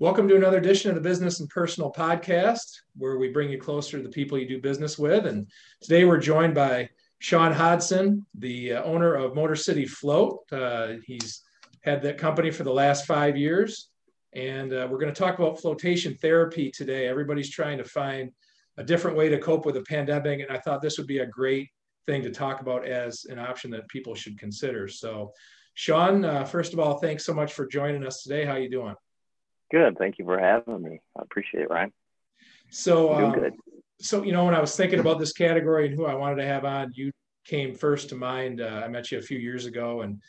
Welcome to another edition of the Business and Personal Podcast, where we bring you closer to the people you do business with. And today we're joined by Sean Hodson, the uh, owner of Motor City Float. Uh, he's had that company for the last five years. And uh, we're going to talk about flotation therapy today. Everybody's trying to find a different way to cope with a pandemic. And I thought this would be a great thing to talk about as an option that people should consider. So, Sean, uh, first of all, thanks so much for joining us today. How are you doing? Good. Thank you for having me. I appreciate it, Ryan. So, um, good. So, you know, when I was thinking about this category and who I wanted to have on, you came first to mind. Uh, I met you a few years ago and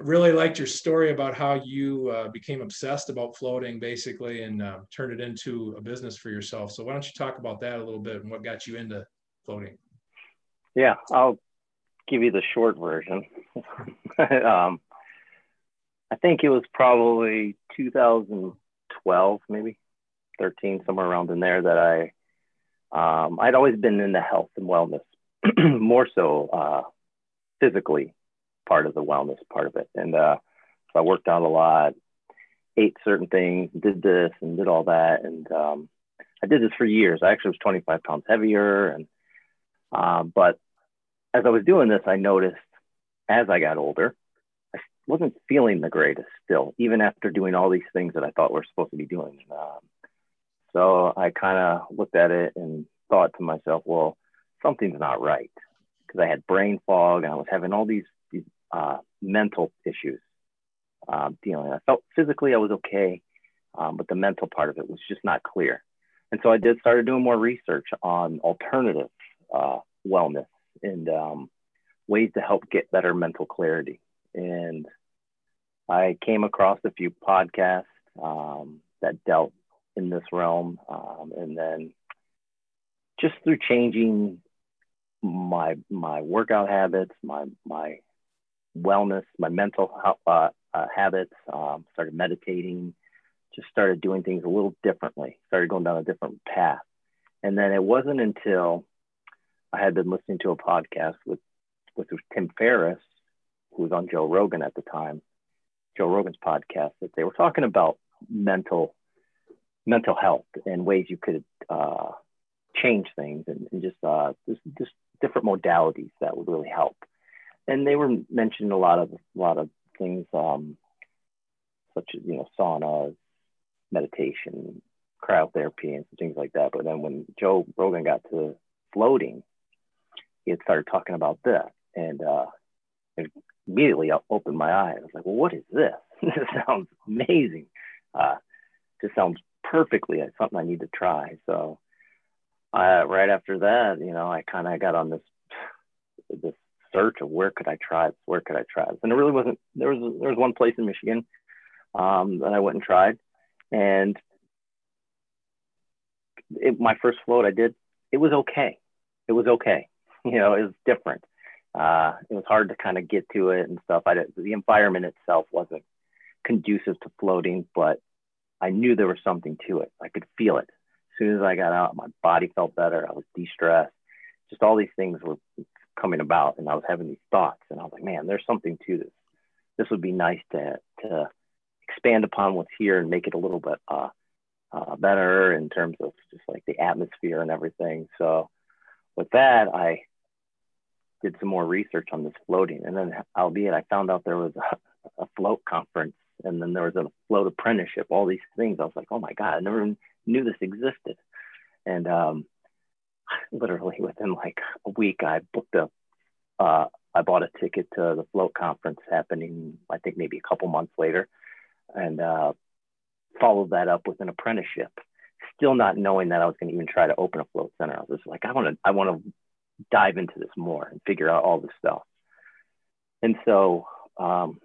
really liked your story about how you uh, became obsessed about floating basically and uh, turned it into a business for yourself. So, why don't you talk about that a little bit and what got you into floating? Yeah, I'll give you the short version. um, I think it was probably 2012, maybe 13, somewhere around in there that I, um, I'd always been into health and wellness, more so uh, physically part of the wellness part of it. And uh, so I worked out a lot, ate certain things, did this and did all that. And um, I did this for years. I actually was 25 pounds heavier. And, uh, but as I was doing this, I noticed as I got older, wasn't feeling the greatest still, even after doing all these things that I thought we are supposed to be doing. Um, so I kind of looked at it and thought to myself, well, something's not right because I had brain fog and I was having all these, these uh, mental issues um, dealing. I felt physically I was okay, um, but the mental part of it was just not clear. And so I did started doing more research on alternative uh, wellness and um, ways to help get better mental clarity. And I came across a few podcasts um, that dealt in this realm, um, and then just through changing my my workout habits, my my wellness, my mental uh, uh, habits, um, started meditating, just started doing things a little differently, started going down a different path, and then it wasn't until I had been listening to a podcast with with Tim Ferriss, who was on Joe Rogan at the time, Joe Rogan's podcast that they were talking about mental mental health and ways you could uh, change things and, and just uh, just, just different modalities that would really help. And they were mentioning a lot of a lot of things um, such as you know saunas, meditation, cryotherapy, and some things like that. But then when Joe Rogan got to floating, he had started talking about this, and uh, it immediately I opened my eyes. I was like, well, what is this? this sounds amazing. Uh, just sounds perfectly something I need to try. So uh, right after that, you know, I kind of got on this this search of where could I try this, where could I try this, and it really wasn't. There was there was one place in Michigan um, that I went and tried, and it, my first float I did, it was okay. It was okay. You know, it was different uh, it was hard to kind of get to it and stuff. I did, the environment itself wasn't conducive to floating, but I knew there was something to it. I could feel it. As soon as I got out, my body felt better. I was de-stressed. Just all these things were coming about, and I was having these thoughts, and I was like, man, there's something to this. This would be nice to to expand upon what's here and make it a little bit uh, uh, better in terms of just like the atmosphere and everything. So with that, I did some more research on this floating. And then, albeit, I found out there was a, a float conference and then there was a float apprenticeship, all these things. I was like, oh my God, I never knew this existed. And um, literally within like a week, I booked a, uh, I bought a ticket to the float conference happening, I think maybe a couple months later, and uh, followed that up with an apprenticeship. Still not knowing that I was going to even try to open a float center. I was just like, I want to, I want to dive into this more and figure out all this stuff. And so um,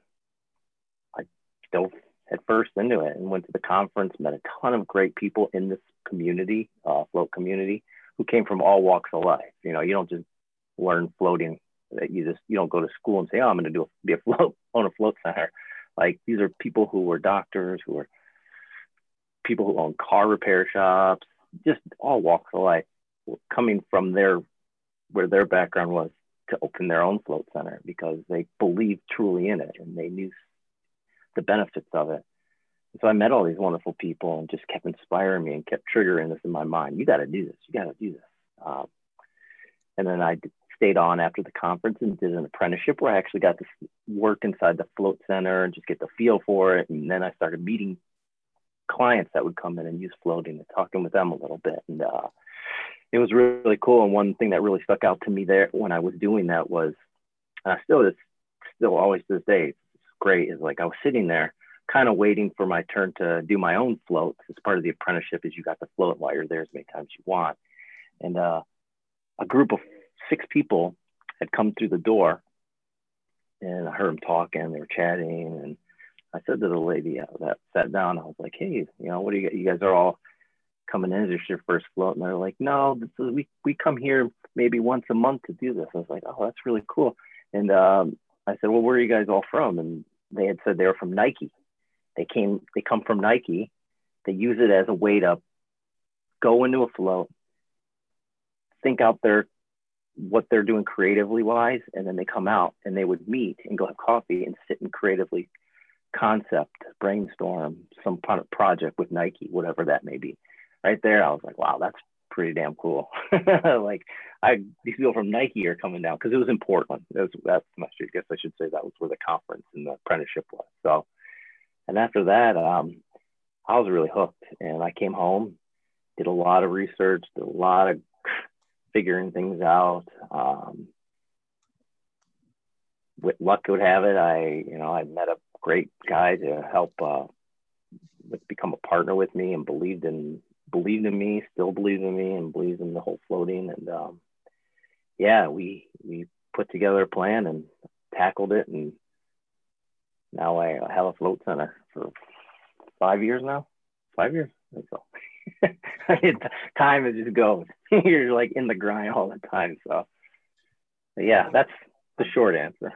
I dove at first into it and went to the conference, met a ton of great people in this community, uh, float community, who came from all walks of life. You know, you don't just learn floating. That you just you don't go to school and say, "Oh, I'm going to do a, be a float own a float center." Like these are people who were doctors, who were people who own car repair shops, just all walks of life, coming from their where their background was to open their own float center because they believed truly in it and they knew the benefits of it. So I met all these wonderful people and just kept inspiring me and kept triggering this in my mind. You got to do this. You got to do this. Um, and then I stayed on after the conference and did an apprenticeship where I actually got to work inside the float center and just get the feel for it. And then I started meeting clients that would come in and use floating and talking with them a little bit. And uh, it was really cool. And one thing that really stuck out to me there when I was doing that was, uh, still is still always to this day, it's great. Is like I was sitting there, kind of waiting for my turn to do my own float. As part of the apprenticeship, is you got to float while you're there as many times you want. And uh, a group of six people had come through the door, and I heard them talking. They were chatting, and I said to the lady that sat down, I was like, "Hey, you know, what do you you guys are all coming in? This your first float?" And they're like, "No, this is, we we come here maybe once a month to do this." I was like, "Oh, that's really cool." And um, I said, "Well, where are you guys all from?" And they had said they were from Nike. They came, they come from Nike. They use it as a way to go into a float, think out their what they're doing creatively wise, and then they come out and they would meet and go have coffee and sit and creatively concept, brainstorm some project with Nike, whatever that may be. Right there, I was like, wow, that's pretty damn cool. like, I these people from Nike are coming down because it was in Portland. Was, that's I guess I should say that was where the conference and the apprenticeship was. So, and after that, um, I was really hooked, and I came home, did a lot of research, did a lot of figuring things out. Um, with luck would have it, I you know I met a great guy to help uh, become a partner with me and believed in believed in me, still believes in me, and believes in the whole floating. And um, yeah, we we put together a plan and tackled it, and now I have a float center for five years now. Five years, I think so. time is just goes. You're like in the grind all the time. So, yeah, that's the short answer.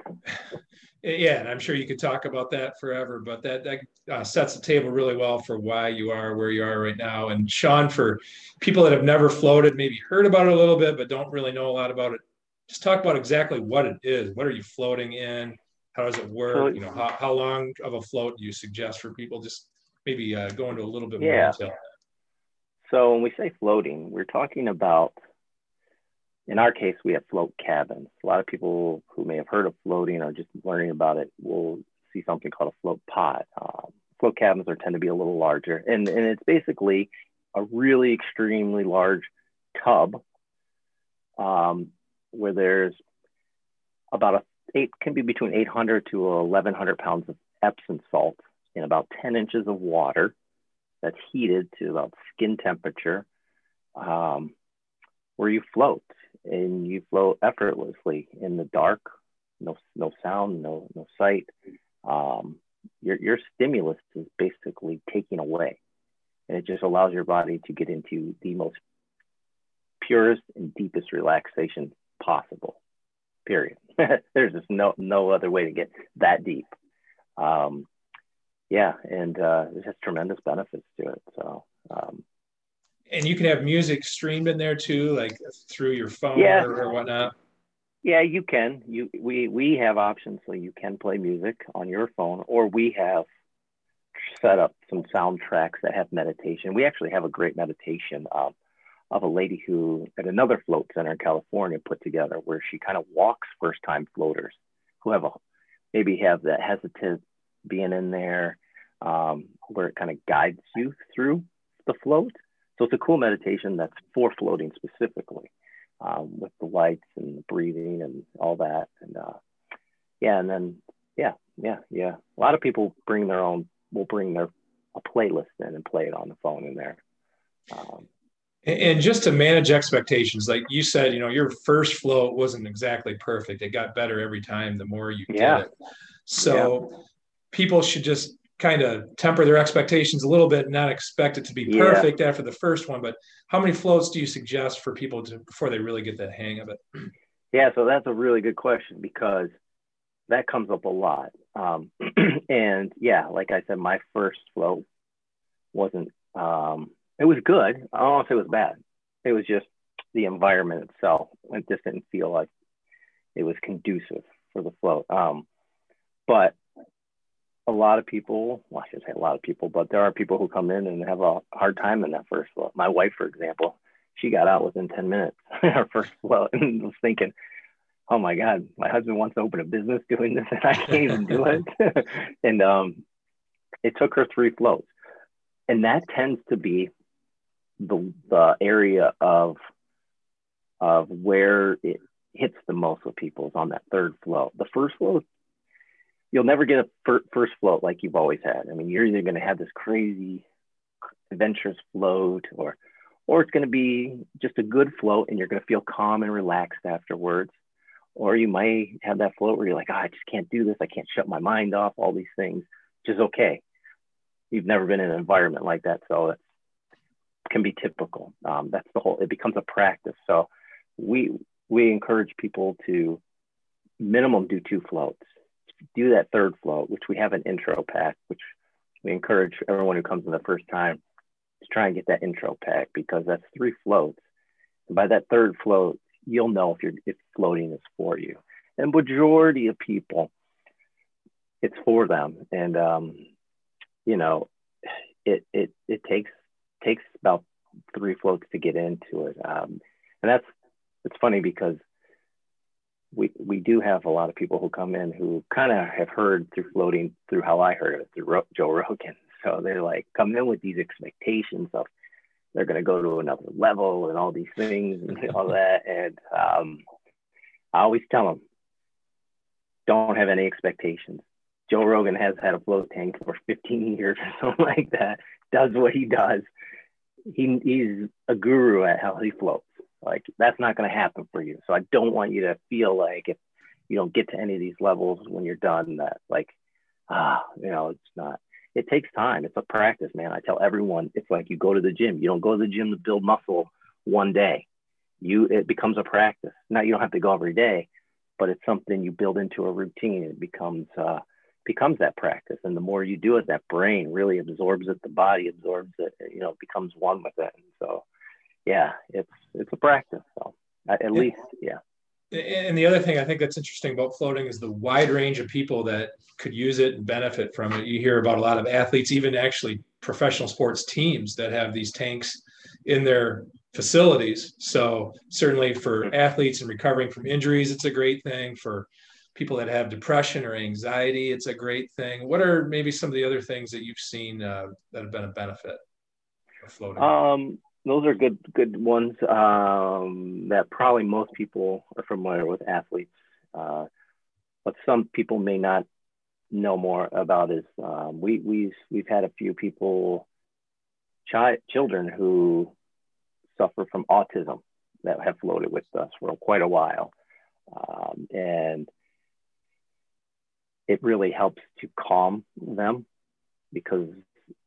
Yeah, and I'm sure you could talk about that forever, but that that uh, sets the table really well for why you are where you are right now. And Sean, for people that have never floated, maybe heard about it a little bit, but don't really know a lot about it, just talk about exactly what it is. What are you floating in? How does it work? you know, how, how long of a float do you suggest for people? Just maybe uh, go into a little bit yeah. more detail. So when we say floating, we're talking about in our case, we have float cabins. A lot of people who may have heard of floating or just learning about it will see something called a float pod. Um, float cabins are tend to be a little larger, and, and it's basically a really extremely large tub um, where there's about a eight can be between 800 to 1100 pounds of Epsom salt in about 10 inches of water that's heated to about skin temperature, um, where you float and you float effortlessly in the dark, no no sound, no no sight. Um, your your stimulus is basically taken away, and it just allows your body to get into the most purest and deepest relaxation possible. Period. There's just no no other way to get that deep. Um, yeah, and uh, it has tremendous benefits to it. So um, and you can have music streamed in there too, like through your phone yeah. or, or whatnot. Yeah, you can. You we we have options so you can play music on your phone, or we have set up some soundtracks that have meditation. We actually have a great meditation um, of a lady who at another float center in California put together where she kind of walks first time floaters who have a maybe have that hesitant being in there um, where it kind of guides you through the float so it's a cool meditation that's for floating specifically um, with the lights and the breathing and all that. And uh, yeah, and then yeah, yeah, yeah. A lot of people bring their own, will bring their a playlist in and play it on the phone in there. Um, and just to manage expectations, like you said, you know, your first float wasn't exactly perfect. It got better every time the more you yeah. did it. So yeah. people should just kind of temper their expectations a little bit and not expect it to be perfect yeah. after the first one. But how many floats do you suggest for people to before they really get the hang of it? Yeah, so that's a really good question because that comes up a lot. Um, and yeah, like I said, my first float wasn't. Um, it was good. I don't want to say it was bad. It was just the environment itself. It just didn't feel like it was conducive for the float. Um, but a lot of people, well, I should say a lot of people, but there are people who come in and have a hard time in that first float. My wife, for example, she got out within 10 minutes, in her first float, and was thinking, oh my God, my husband wants to open a business doing this and I can't even do it. and um, it took her three floats. And that tends to be the, the area of, of where it hits the most with people is on that third float. The first float you'll never get a fir- first float like you've always had. I mean, you're either going to have this crazy adventurous float or or it's going to be just a good float and you're going to feel calm and relaxed afterwards. Or you might have that float where you're like, oh, I just can't do this. I can't shut my mind off, all these things, which is okay. You've never been in an environment like that. So it can be typical. Um, that's the whole, it becomes a practice. So we, we encourage people to minimum do two floats do that third float, which we have an intro pack, which we encourage everyone who comes in the first time to try and get that intro pack because that's three floats. And by that third float, you'll know if you're if floating is for you. And majority of people, it's for them. And um, you know, it it it takes takes about three floats to get into it. Um, and that's it's funny because we we do have a lot of people who come in who kind of have heard through floating through how I heard it through Ro- Joe Rogan. So they're like come in with these expectations of they're going to go to another level and all these things and all that. And um, I always tell them, don't have any expectations. Joe Rogan has had a float tank for 15 years or something like that. Does what he does. He, he's a guru at how he floats. Like that's not going to happen for you. So I don't want you to feel like if you don't get to any of these levels when you're done that like ah you know it's not. It takes time. It's a practice, man. I tell everyone it's like you go to the gym. You don't go to the gym to build muscle one day. You it becomes a practice. Now you don't have to go every day, but it's something you build into a routine. It becomes uh, becomes that practice and the more you do it that brain really absorbs it the body absorbs it you know becomes one with it and so yeah, it's it's a practice. So at, at least, yeah. And the other thing I think that's interesting about floating is the wide range of people that could use it and benefit from it. You hear about a lot of athletes, even actually professional sports teams that have these tanks in their facilities. So certainly for athletes and recovering from injuries, it's a great thing. For people that have depression or anxiety, it's a great thing. What are maybe some of the other things that you've seen uh, that have been a benefit of floating? Um, those are good good ones um, that probably most people are familiar with athletes. Uh, but some people may not know more about is um, we we've we've had a few people, chi- children who suffer from autism that have floated with us for quite a while, um, and it really helps to calm them because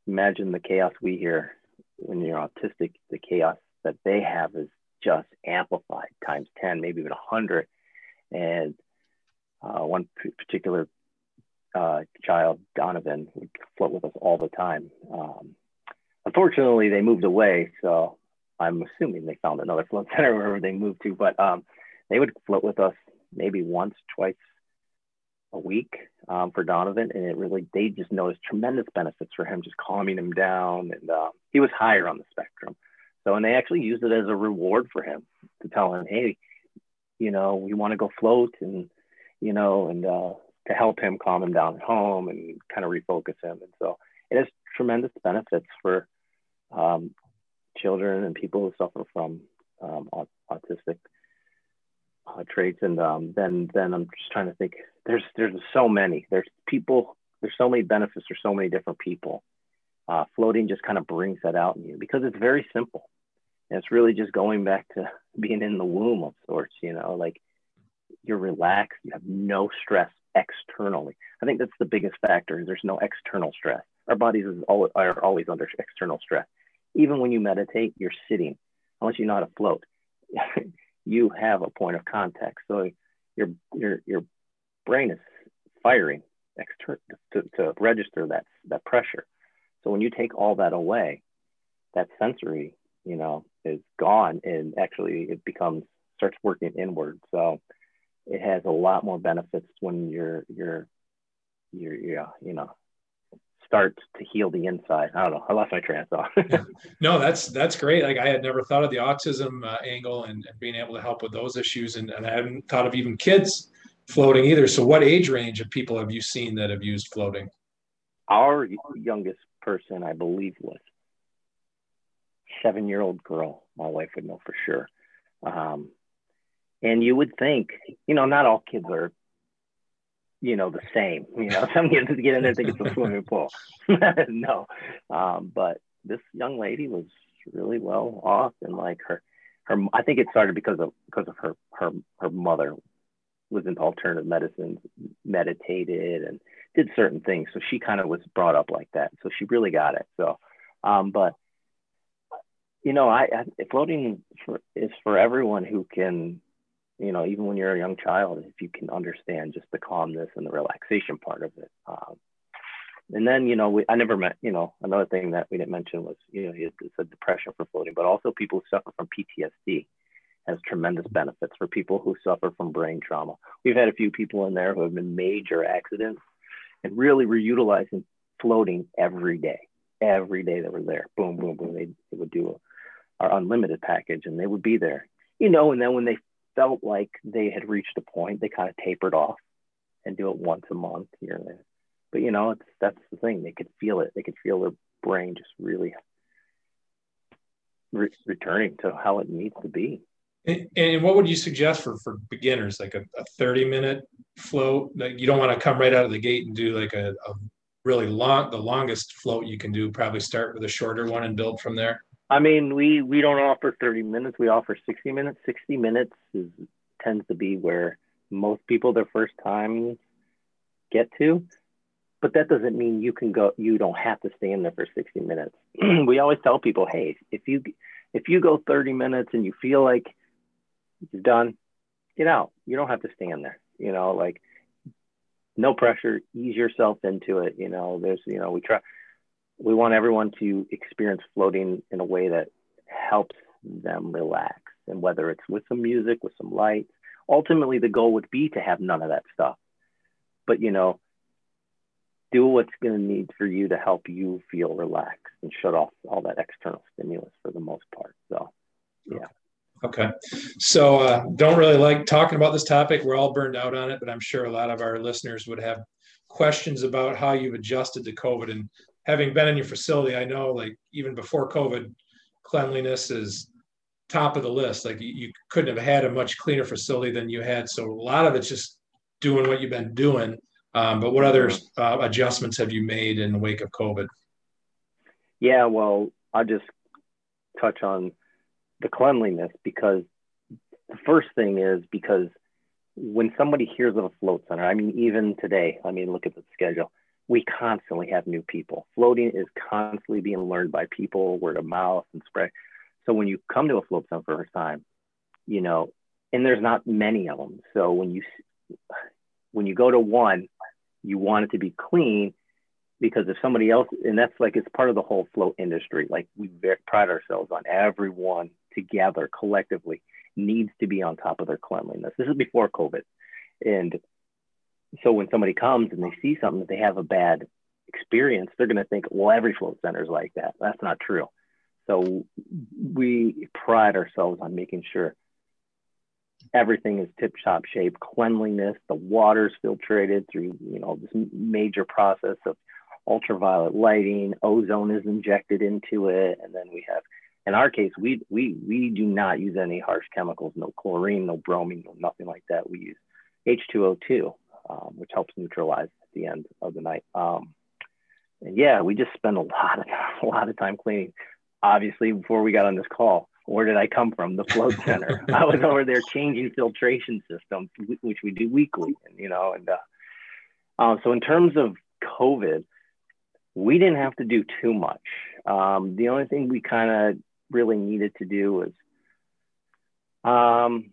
imagine the chaos we hear when you're autistic, the chaos that they have is just amplified times 10, maybe even 100. And uh, one particular uh, child, Donovan, would float with us all the time. Um, unfortunately, they moved away, so I'm assuming they found another float center wherever they moved to. But um, they would float with us maybe once, twice a week um, for Donovan, and it really they just noticed tremendous benefits for him, just calming him down, and uh, he was higher on the spectrum. So, and they actually used it as a reward for him to tell him, hey, you know, we want to go float, and you know, and uh, to help him calm him down at home and kind of refocus him. And so, it has tremendous benefits for um, children and people who suffer from um, autistic uh, traits. And um, then, then I'm just trying to think there's there's so many. There's people. There's so many benefits for so many different people. Uh, floating just kind of brings that out in you because it's very simple. And it's really just going back to being in the womb of sorts. You know, like you're relaxed. You have no stress externally. I think that's the biggest factor. There's no external stress. Our bodies always, are always under external stress. Even when you meditate, you're sitting. Unless you know how to float, you have a point of contact. So your your your brain is firing exter- to, to register that that pressure. So when you take all that away, that sensory, you know, is gone, and actually it becomes starts working inward. So it has a lot more benefits when you're you're you're, you're you know starts to heal the inside. I don't know. I lost my train of thought. no, that's that's great. Like I had never thought of the autism uh, angle and, and, being able to help with those issues, and, and I hadn't thought of even kids floating either. So, what age range of people have you seen that have used floating? Our youngest person, I believe, was seven-year-old girl. My wife would know for sure. Um, and you would think, you know, not all kids are you know, the same. You know, some kids get in there think it's a swimming pool. no, um, but this young lady was really well off, and like her, her. I think it started because of because of her her her mother was into alternative medicines, meditated, and did certain things. So she kind of was brought up like that. So she really got it. So, um, but you know, I, I floating for, is for everyone who can you know, even when you're a young child, if you can understand just the calmness and the relaxation part of it. Um, and then, you know, we, I never met, you know, another thing that we didn't mention was, you know, it's a depression for floating, but also people who suffer from PTSD has tremendous benefits for people who suffer from brain trauma. We've had a few people in there who have been major accidents and really were utilizing floating every day. Every day they were there, boom, boom, boom. They, they would do a, our unlimited package and they would be there, you know, and then when they felt like they had reached a point, they kind of tapered off and do it once a month here and there. But you know, it's that's the thing. They could feel it. They could feel their brain just really re- returning to how it needs to be. And, and, what would you suggest for for beginners, like a, a thirty minute float? Like you don't want to come right out of the gate and do like a, a really long, the longest float you can do. Probably start with a shorter one and build from there. I mean, we we don't offer 30 minutes. We offer 60 minutes. 60 minutes is tends to be where most people their first time get to. But that doesn't mean you can go. You don't have to stay in there for 60 minutes. we always tell people, hey, if you if you go 30 minutes and you feel like you're done, get out. You don't have to stay in there. You know, like no pressure. Ease yourself into it. You know, there's you know we try we want everyone to experience floating in a way that helps them relax. And whether it's with some music, with some lights, ultimately the goal would be to have none of that stuff. But, you know, do what's going to need for you to help you feel relaxed and shut off all that external stimulus for the most part. So, yeah. Okay. So, uh, don't really like talking about this topic. We're all burned out on it, but I'm sure a lot of our listeners would have questions about how you've adjusted to COVID. And having been in your facility, I know like even before COVID, cleanliness is top of the list. Like you, you couldn't have had a much cleaner facility than you had. So a lot of it's just doing what you've been doing. Um, but what other uh, adjustments have you made in the wake of COVID? Yeah, well, I'll just touch on the cleanliness because the first thing is because when somebody hears of a float center, I mean, even today, I mean, look at the schedule we constantly have new people. Floating is constantly being learned by people, word of mouth and spread. So when you come to a float center for the first time, you know, and there's not many of them. So when you when you go to one, you want it to be clean because if somebody else, and that's like it's part of the whole float industry. Like we pride ourselves on everyone together collectively needs to be on top of their cleanliness. This is before COVID, and so when somebody comes and they see something that they have a bad experience, they're going to think, well, every float center is like that. That's not true. So we pride ourselves on making sure everything is tip top shape, cleanliness, the water's filtrated through, you know, this major process of ultraviolet lighting, ozone is injected into it. And then we have, in our case, we, we, we do not use any harsh chemicals, no chlorine, no bromine, no nothing like that. We use H2O2 um, which helps neutralize at the end of the night. Um, and yeah, we just spend a lot of a lot of time cleaning. Obviously, before we got on this call, where did I come from? The float center. I was over there changing filtration systems, which we do weekly, and you know, and uh, uh, so in terms of COVID, we didn't have to do too much. Um, the only thing we kind of really needed to do was um,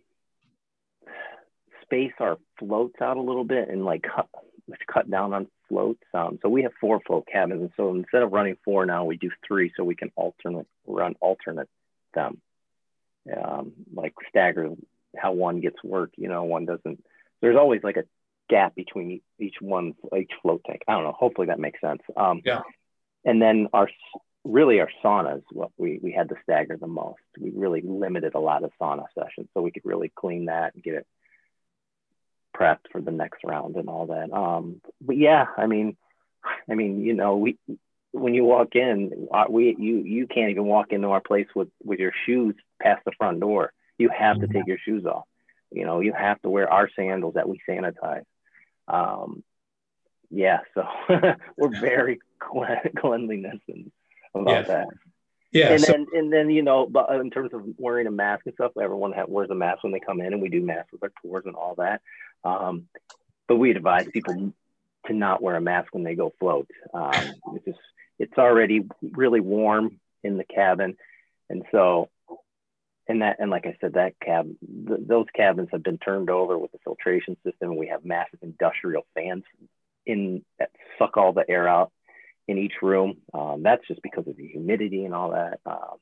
space our floats out a little bit and like cut, cut down on floats. Um, so we have four float cabins, and so instead of running four now, we do three, so we can alternate run alternate them, um, like stagger how one gets work. You know, one doesn't. There's always like a gap between each one, each float tank. I don't know. Hopefully that makes sense. Um, yeah. And then our really our saunas, what we we had to stagger the most. We really limited a lot of sauna sessions, so we could really clean that and get it prepped for the next round and all that. Um, but yeah, I mean, I mean, you know, we when you walk in, uh, we you you can't even walk into our place with with your shoes past the front door. You have to take your shoes off. You know, you have to wear our sandals that we sanitize. Um, yeah, so we're very cleanliness and about yeah. that. Yeah. And so- then and then you know, but in terms of wearing a mask and stuff, everyone ha- wears a mask when they come in, and we do masks with our tours and all that. Um, but we advise people to not wear a mask when they go float. Um, it's just it's already really warm in the cabin, and so and that and like I said, that cab th- those cabins have been turned over with the filtration system. We have massive industrial fans in that suck all the air out in each room. Um, that's just because of the humidity and all that. Um,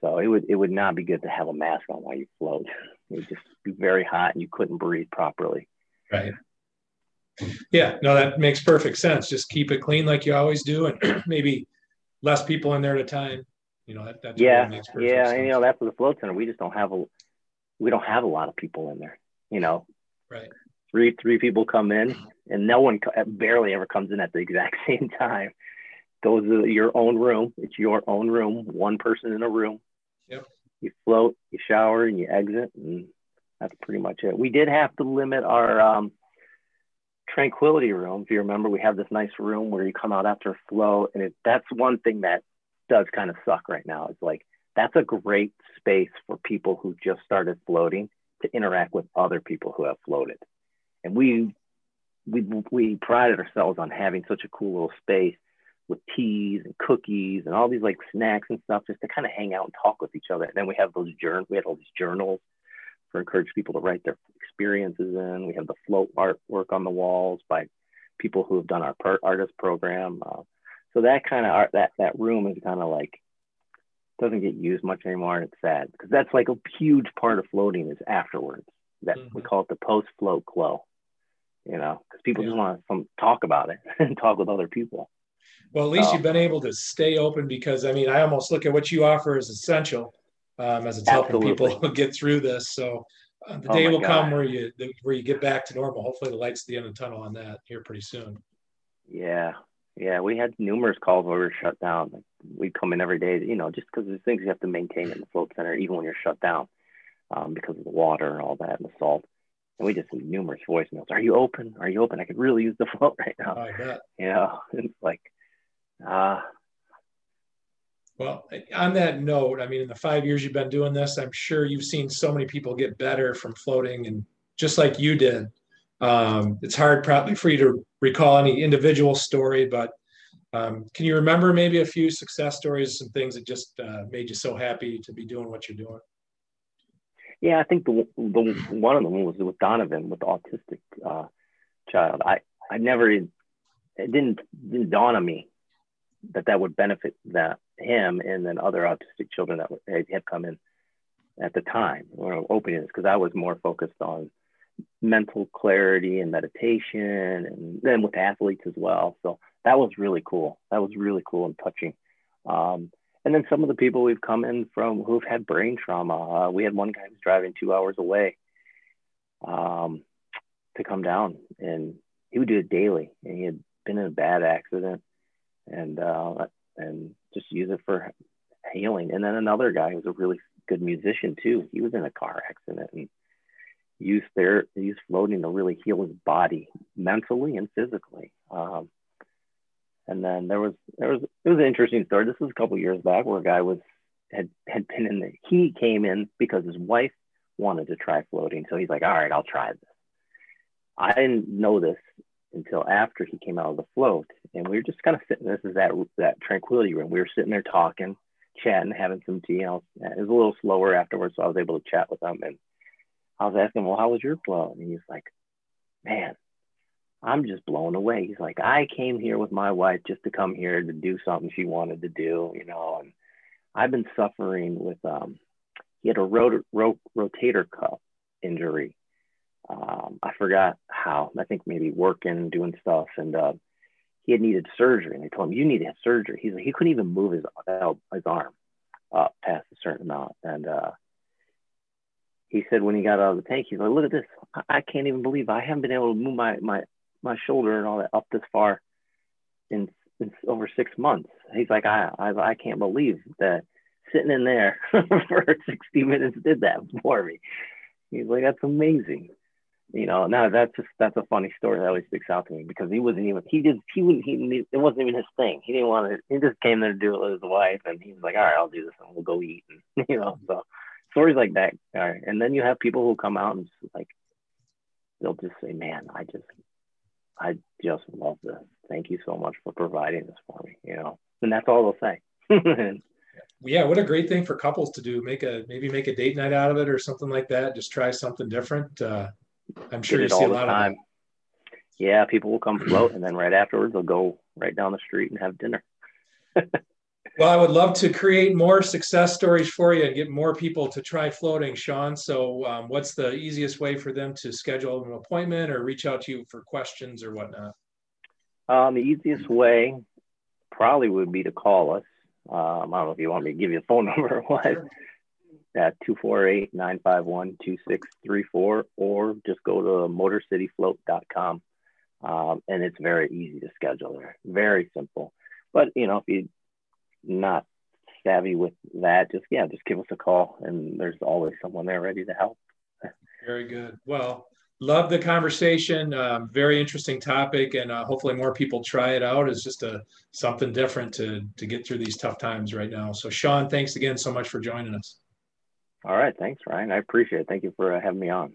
so it would it would not be good to have a mask on while you float. It would just be very hot and you couldn't breathe properly. Right. Yeah, no, that makes perfect sense. Just keep it clean like you always do, and maybe less people in there at a time. You know, that that's yeah, makes yeah. sense. And, you know, that's for the float center. We just don't have a we don't have a lot of people in there. You know, right. Three three people come in, and no one barely ever comes in at the exact same time. Those are your own room. It's your own room. One person in a room. Yep. You float, you shower, and you exit, and that's pretty much it. We did have to limit our um, tranquility room. If you remember, we have this nice room where you come out after a flow, and it, that's one thing that does kind of suck right now. It's like that's a great space for people who just started floating to interact with other people who have floated. And we we we prided ourselves on having such a cool little space with teas and cookies and all these like snacks and stuff just to kind of hang out and talk with each other. And then we have those journals. We had all these journals for encourage people to write their experiences in. We have the float artwork on the walls by people who have done our per- artist program. Uh, so that kind of art, that that room is kind of like doesn't get used much anymore, and it's sad because that's like a huge part of floating is afterwards. That mm-hmm. we call it the post float glow. You know, because people yeah. just want to talk about it and talk with other people. Well, at least you've been able to stay open because I mean, I almost look at what you offer as essential um, as it's Absolutely. helping people get through this. So uh, the day oh will God. come where you where you get back to normal. Hopefully, the light's at the end of the tunnel on that here pretty soon. Yeah, yeah, we had numerous calls where we were shut down. Like we'd come in every day, you know, just because there's things you have to maintain in the float center, even when you're shut down, um, because of the water and all that and the salt. And we just had numerous voicemails. Are you open? Are you open? I could really use the float right now. I bet. You know, it's like, uh, well, on that note, I mean, in the five years you've been doing this, I'm sure you've seen so many people get better from floating, and just like you did. Um, it's hard probably for you to recall any individual story, but um, can you remember maybe a few success stories, some things that just uh, made you so happy to be doing what you're doing? Yeah, I think the the one of them was with Donovan, with the autistic uh, child. I I never it didn't didn't dawn on me that that would benefit that him and then other autistic children that had come in at the time or opening this because I was more focused on mental clarity and meditation and then with athletes as well. So that was really cool. That was really cool and touching. Um, and then some of the people we've come in from who've had brain trauma. Uh, we had one guy who's driving two hours away um, to come down, and he would do it daily. And he had been in a bad accident, and uh, and just use it for healing. And then another guy who's a really good musician too. He was in a car accident and used their used floating to really heal his body mentally and physically. Um, and then there was there was it was an interesting story. This was a couple years back where a guy was had had been in the he came in because his wife wanted to try floating. So he's like, all right, I'll try this. I didn't know this until after he came out of the float. And we were just kind of sitting, this is that that tranquility room. We were sitting there talking, chatting, having some tea. And it was a little slower afterwards, so I was able to chat with him. And I was asking, well, how was your float? And he's like, man, I'm just blown away. He's like, I came here with my wife just to come here to do something she wanted to do, you know, and I've been suffering with, um, he had a rot- rot- rotator cuff injury um, I forgot how. I think maybe working, doing stuff, and uh, he had needed surgery. And they told him, "You need to have surgery." He's like, he couldn't even move his his arm up past a certain amount, and uh, he said when he got out of the tank, he's like, "Look at this! I, I can't even believe I haven't been able to move my my my shoulder and all that up this far in, in over six months." He's like, "I I, I can't believe that." Sitting in there for 60 minutes did that for me. He's like, that's amazing you know, now that's just that's a funny story that always sticks out to me because he wasn't even he just he wouldn't he it wasn't even his thing. He didn't want to. He just came there to do it with his wife, and he was like, all right, I'll do this, and we'll go eat, and you know, so stories like that. All right, and then you have people who come out and just like they'll just say, man, I just I just love this. Thank you so much for providing this for me. You know, and that's all they'll say. yeah, what a great thing for couples to do. Make a maybe make a date night out of it or something like that. Just try something different. Uh, I'm sure you see a lot time. of Yeah, people will come float, and then right afterwards they'll go right down the street and have dinner. well, I would love to create more success stories for you and get more people to try floating, Sean. So, um, what's the easiest way for them to schedule an appointment or reach out to you for questions or whatnot? Um, the easiest way probably would be to call us. Um, I don't know if you want me to give you a phone number or what at 248-951-2634 or just go to motorcityfloat.com. Um, and it's very easy to schedule there. Very simple. But, you know, if you're not savvy with that, just, yeah, just give us a call and there's always someone there ready to help. Very good. Well, love the conversation. Um, very interesting topic, and uh, hopefully more people try it out. It's just a something different to to get through these tough times right now. So, Sean, thanks again so much for joining us. All right. Thanks, Ryan. I appreciate it. Thank you for uh, having me on.